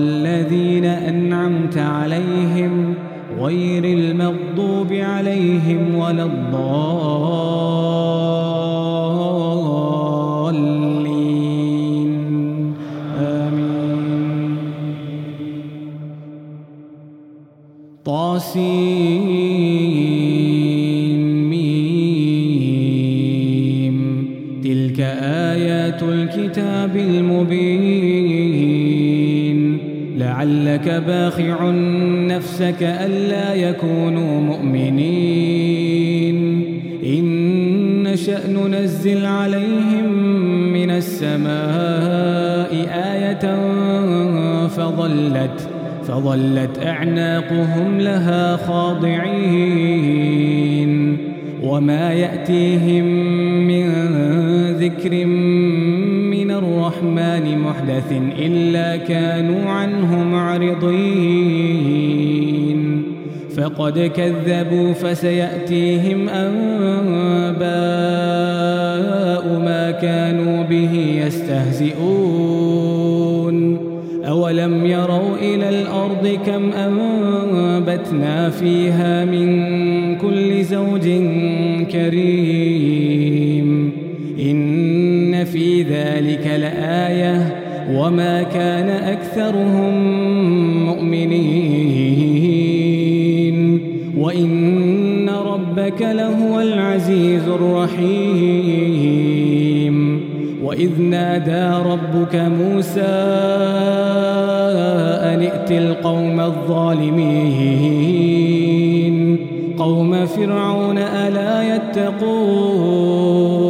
الذين أنعمت عليهم غير المغضوب عليهم ولا الضالين. آمين. طاسين. ميم. تلك آيات الكتاب المبين. لعلك باخع نفسك ألا يكونوا مؤمنين. إن نشأ ننزل عليهم من السماء آية فظلت فظلت أعناقهم لها خاضعين. وما يأتيهم من ذكر من الرحمن محدث إلا كانوا عنه معرضين. فقد كذبوا فسيأتيهم أنباء ما كانوا به يستهزئون. أولم يروا إلى الأرض كم أنبتنا فيها من كل زوج كريم؟ ذلك لآية وما كان أكثرهم مؤمنين وإن ربك لهو العزيز الرحيم وإذ نادى ربك موسى أن ائت القوم الظالمين قوم فرعون ألا يتقون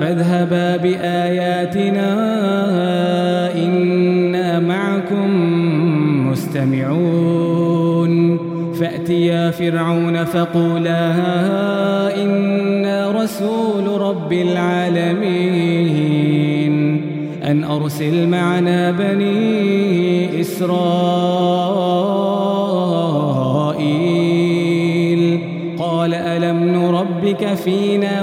فاذهبا بآياتنا إنا معكم مستمعون. فأتيا فرعون فقولا إنا رسول رب العالمين. أن أرسل معنا بني إسرائيل. قال ألم نربك فينا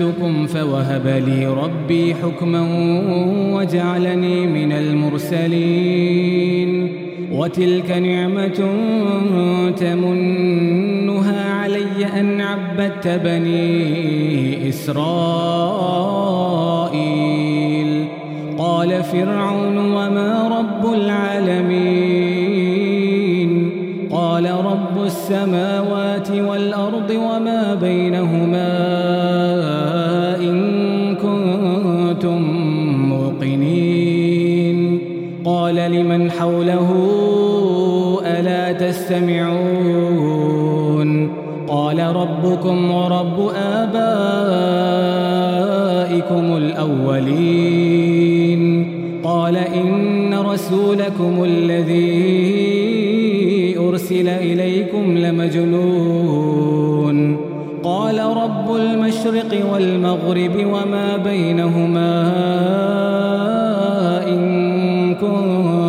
لما خفتكم فوهب لي ربي حكما وجعلني من المرسلين وتلك نعمة تمنها علي أن عبدت بني إسرائيل قال فرعون وما رب العالمين قال رب السماوات والأرض وما بينهما لمن حوله ألا تستمعون؟ قال ربكم ورب آبائكم الأولين. قال إن رسولكم الذي أرسل إليكم لمجنون. قال رب المشرق والمغرب وما بينهما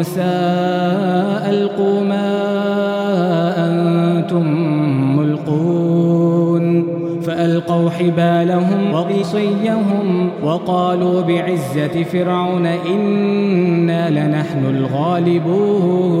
موسى ألقوا ما أنتم ملقون فألقوا حبالهم وقصيهم وقالوا بعزة فرعون إنا لنحن الغالبون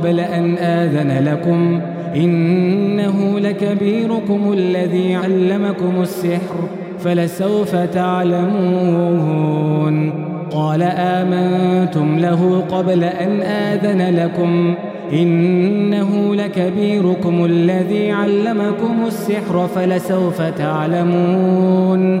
قبل أن آذن لكم إنه لكبيركم الذي علمكم السحر فلسوف تعلمون. قال آمنتم له قبل أن آذن لكم إنه لكبيركم الذي علمكم السحر فلسوف تعلمون.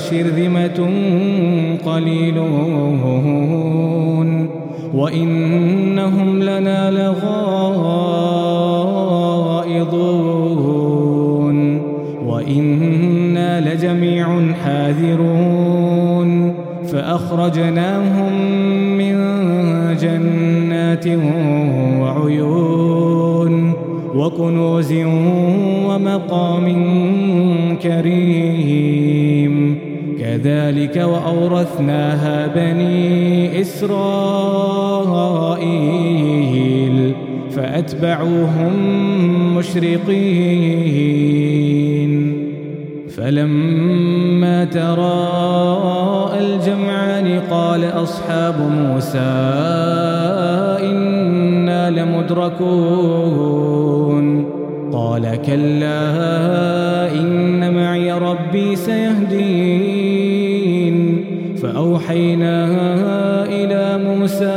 لشرذمة قليلون وإنهم لنا لغائضون وإنا لجميع حاذرون فأخرجناهم من جنات وعيون وكنوز ومقام كريم كذلك وأورثناها بني إسرائيل فأتبعوهم مشرقين. فلما تراءى الجمعان قال أصحاب موسى إنا لمدركون. قال كلا إن معي ربي سيهدين. فأوحينا إلى موسى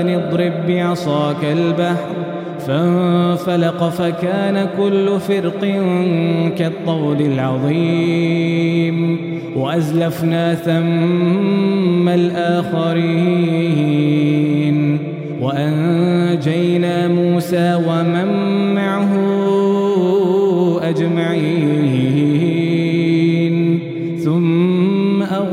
أن اضرب بعصاك البحر فانفلق فكان كل فرق كالطول العظيم وأزلفنا ثم الآخرين وأنجينا موسى ومن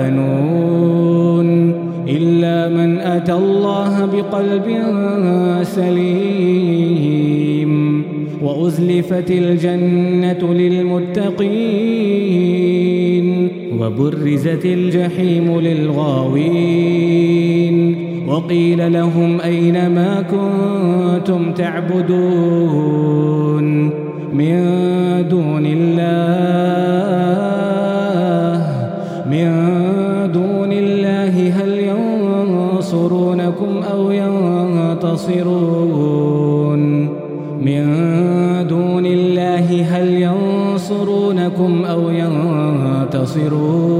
بنون إلا من أتى الله بقلب سليم وأزلفت الجنة للمتقين وبرزت الجحيم للغاوين وقيل لهم أين ما كنتم تعبدون من دون الله الله هل ينصرونكم أو ينتصرون من دون الله هل ينصرونكم أو ينتصرون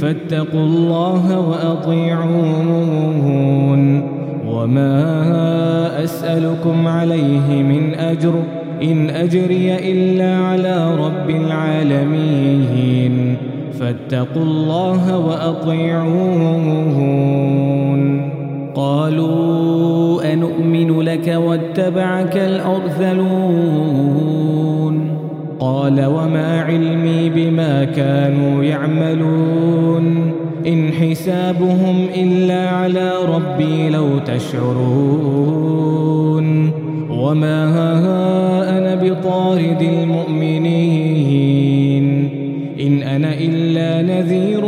فاتقوا الله وأطيعون. وما أسألكم عليه من أجر. إن أجري إلا على رب العالمين. فاتقوا الله وأطيعون. قالوا أنؤمن لك واتبعك الأرذلون. قال وما علمي بما كانوا يعملون إن حسابهم إلا على ربي لو تشعرون وما أنا بطارد المؤمنين إن أنا إلا نذير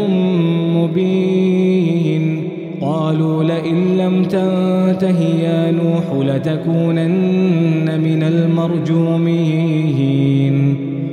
مبين قالوا لئن لم تنته يا نوح لتكونن من المرجومين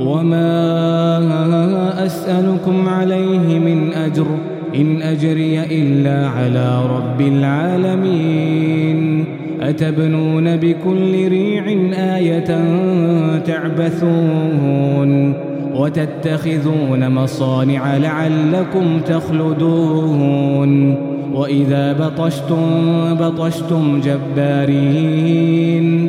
وما أسألكم عليه من أجر إن أجري إلا على رب العالمين أتبنون بكل ريع آية تعبثون وتتخذون مصانع لعلكم تخلدون وإذا بطشتم بطشتم جبارين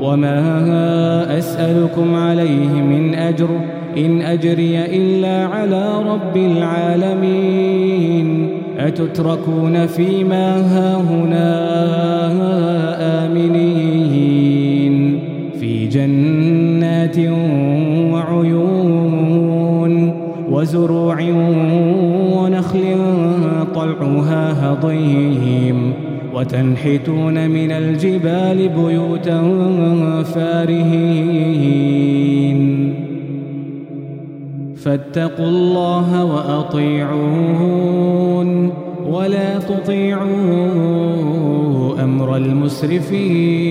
وما أسألكم عليه من أجر إن أجري إلا على رب العالمين أتتركون فيما هاهنا آمنين في جنات وعيون وزروع ونخل طلعها هضيم وتنحتون من الجبال بيوتا فارهين. فاتقوا الله وأطيعون ولا تطيعوا أمر المسرفين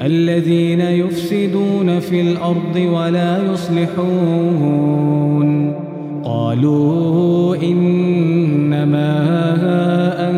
الذين يفسدون في الأرض ولا يصلحون. قالوا إنما أنت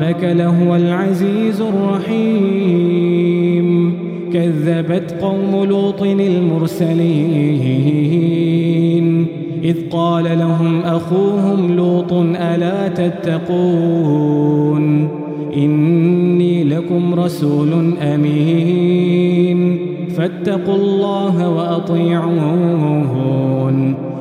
ربك لهو العزيز الرحيم. كذبت قوم لوط المرسلين. إذ قال لهم أخوهم لوط ألا تتقون؟ إني لكم رسول أمين. فاتقوا الله وأطيعون.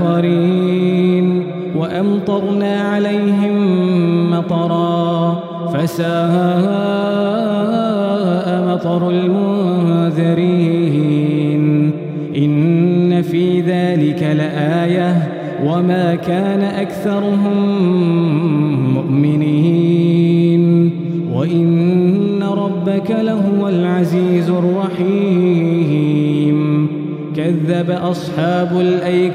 الآخرين وأمطرنا عليهم مطرا فساء مطر المنذرين إن في ذلك لآية وما كان أكثرهم مؤمنين وإن ربك لهو العزيز الرحيم كذب أصحاب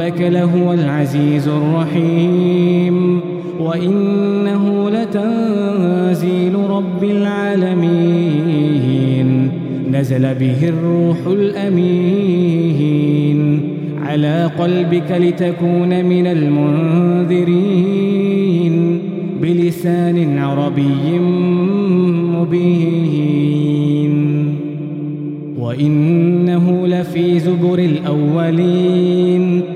ربك لهو العزيز الرحيم وإنه لتنزيل رب العالمين. نزل به الروح الأمين. على قلبك لتكون من المنذرين. بلسان عربي مبين. وإنه لفي زبر الأولين.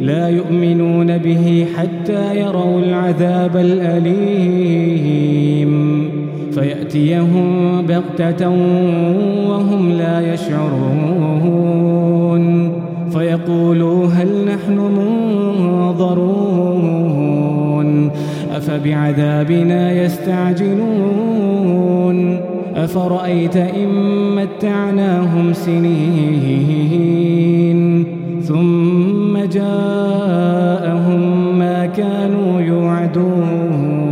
لا يؤمنون به حتى يروا العذاب الأليم. فيأتيهم بغتة وهم لا يشعرون. فيقولوا هل نحن منظرون؟ أفبعذابنا يستعجلون؟ أفرأيت إن متعناهم سنين؟ ثم جاءهم ما كانوا يوعدون.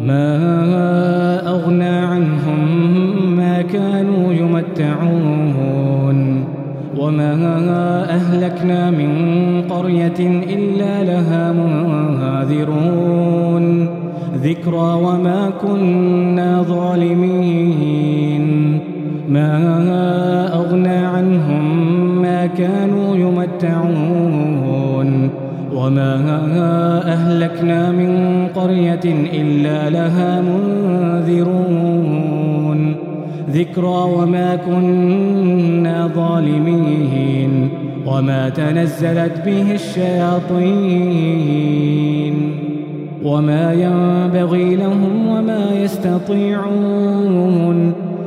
ما أغنى عنهم ما كانوا يمتعون. وما أهلكنا من قرية إلا لها منذرون. ذكرى وما كنا ظالمين. ما كانوا يمتعون. وما أهلكنا من قرية إلا لها منذرون. ذكرى وما كنا ظالمين. وما تنزلت به الشياطين. وما ينبغي لهم وما يستطيعون.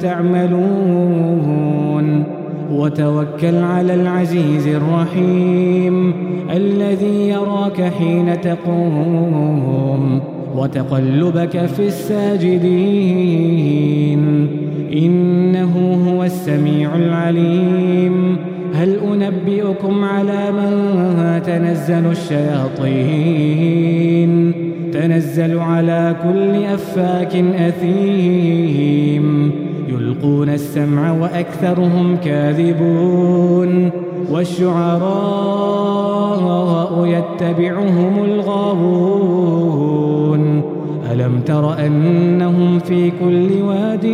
تعملون. وتوكل على العزيز الرحيم الذي يراك حين تقوم. وتقلبك في الساجدين. إنه هو السميع العليم. هل أنبئكم على من تنزل الشياطين؟ تنزل على كل أفاك أثيم. يلقون السمع وأكثرهم كاذبون والشعراء يتبعهم الغاوون ألم تر أنهم في كل واد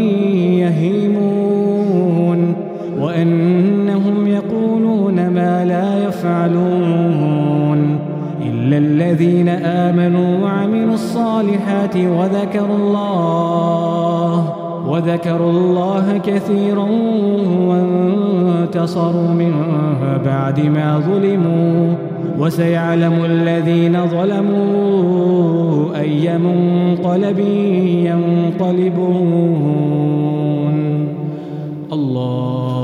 يهيمون وأنهم يقولون ما لا يفعلون إلا الذين آمنوا وعملوا الصالحات وذكروا الله وذكروا الله كثيرا وانتصروا من بعد ما ظلموا وسيعلم الذين ظلموا أي منقلب ينقلبون. الله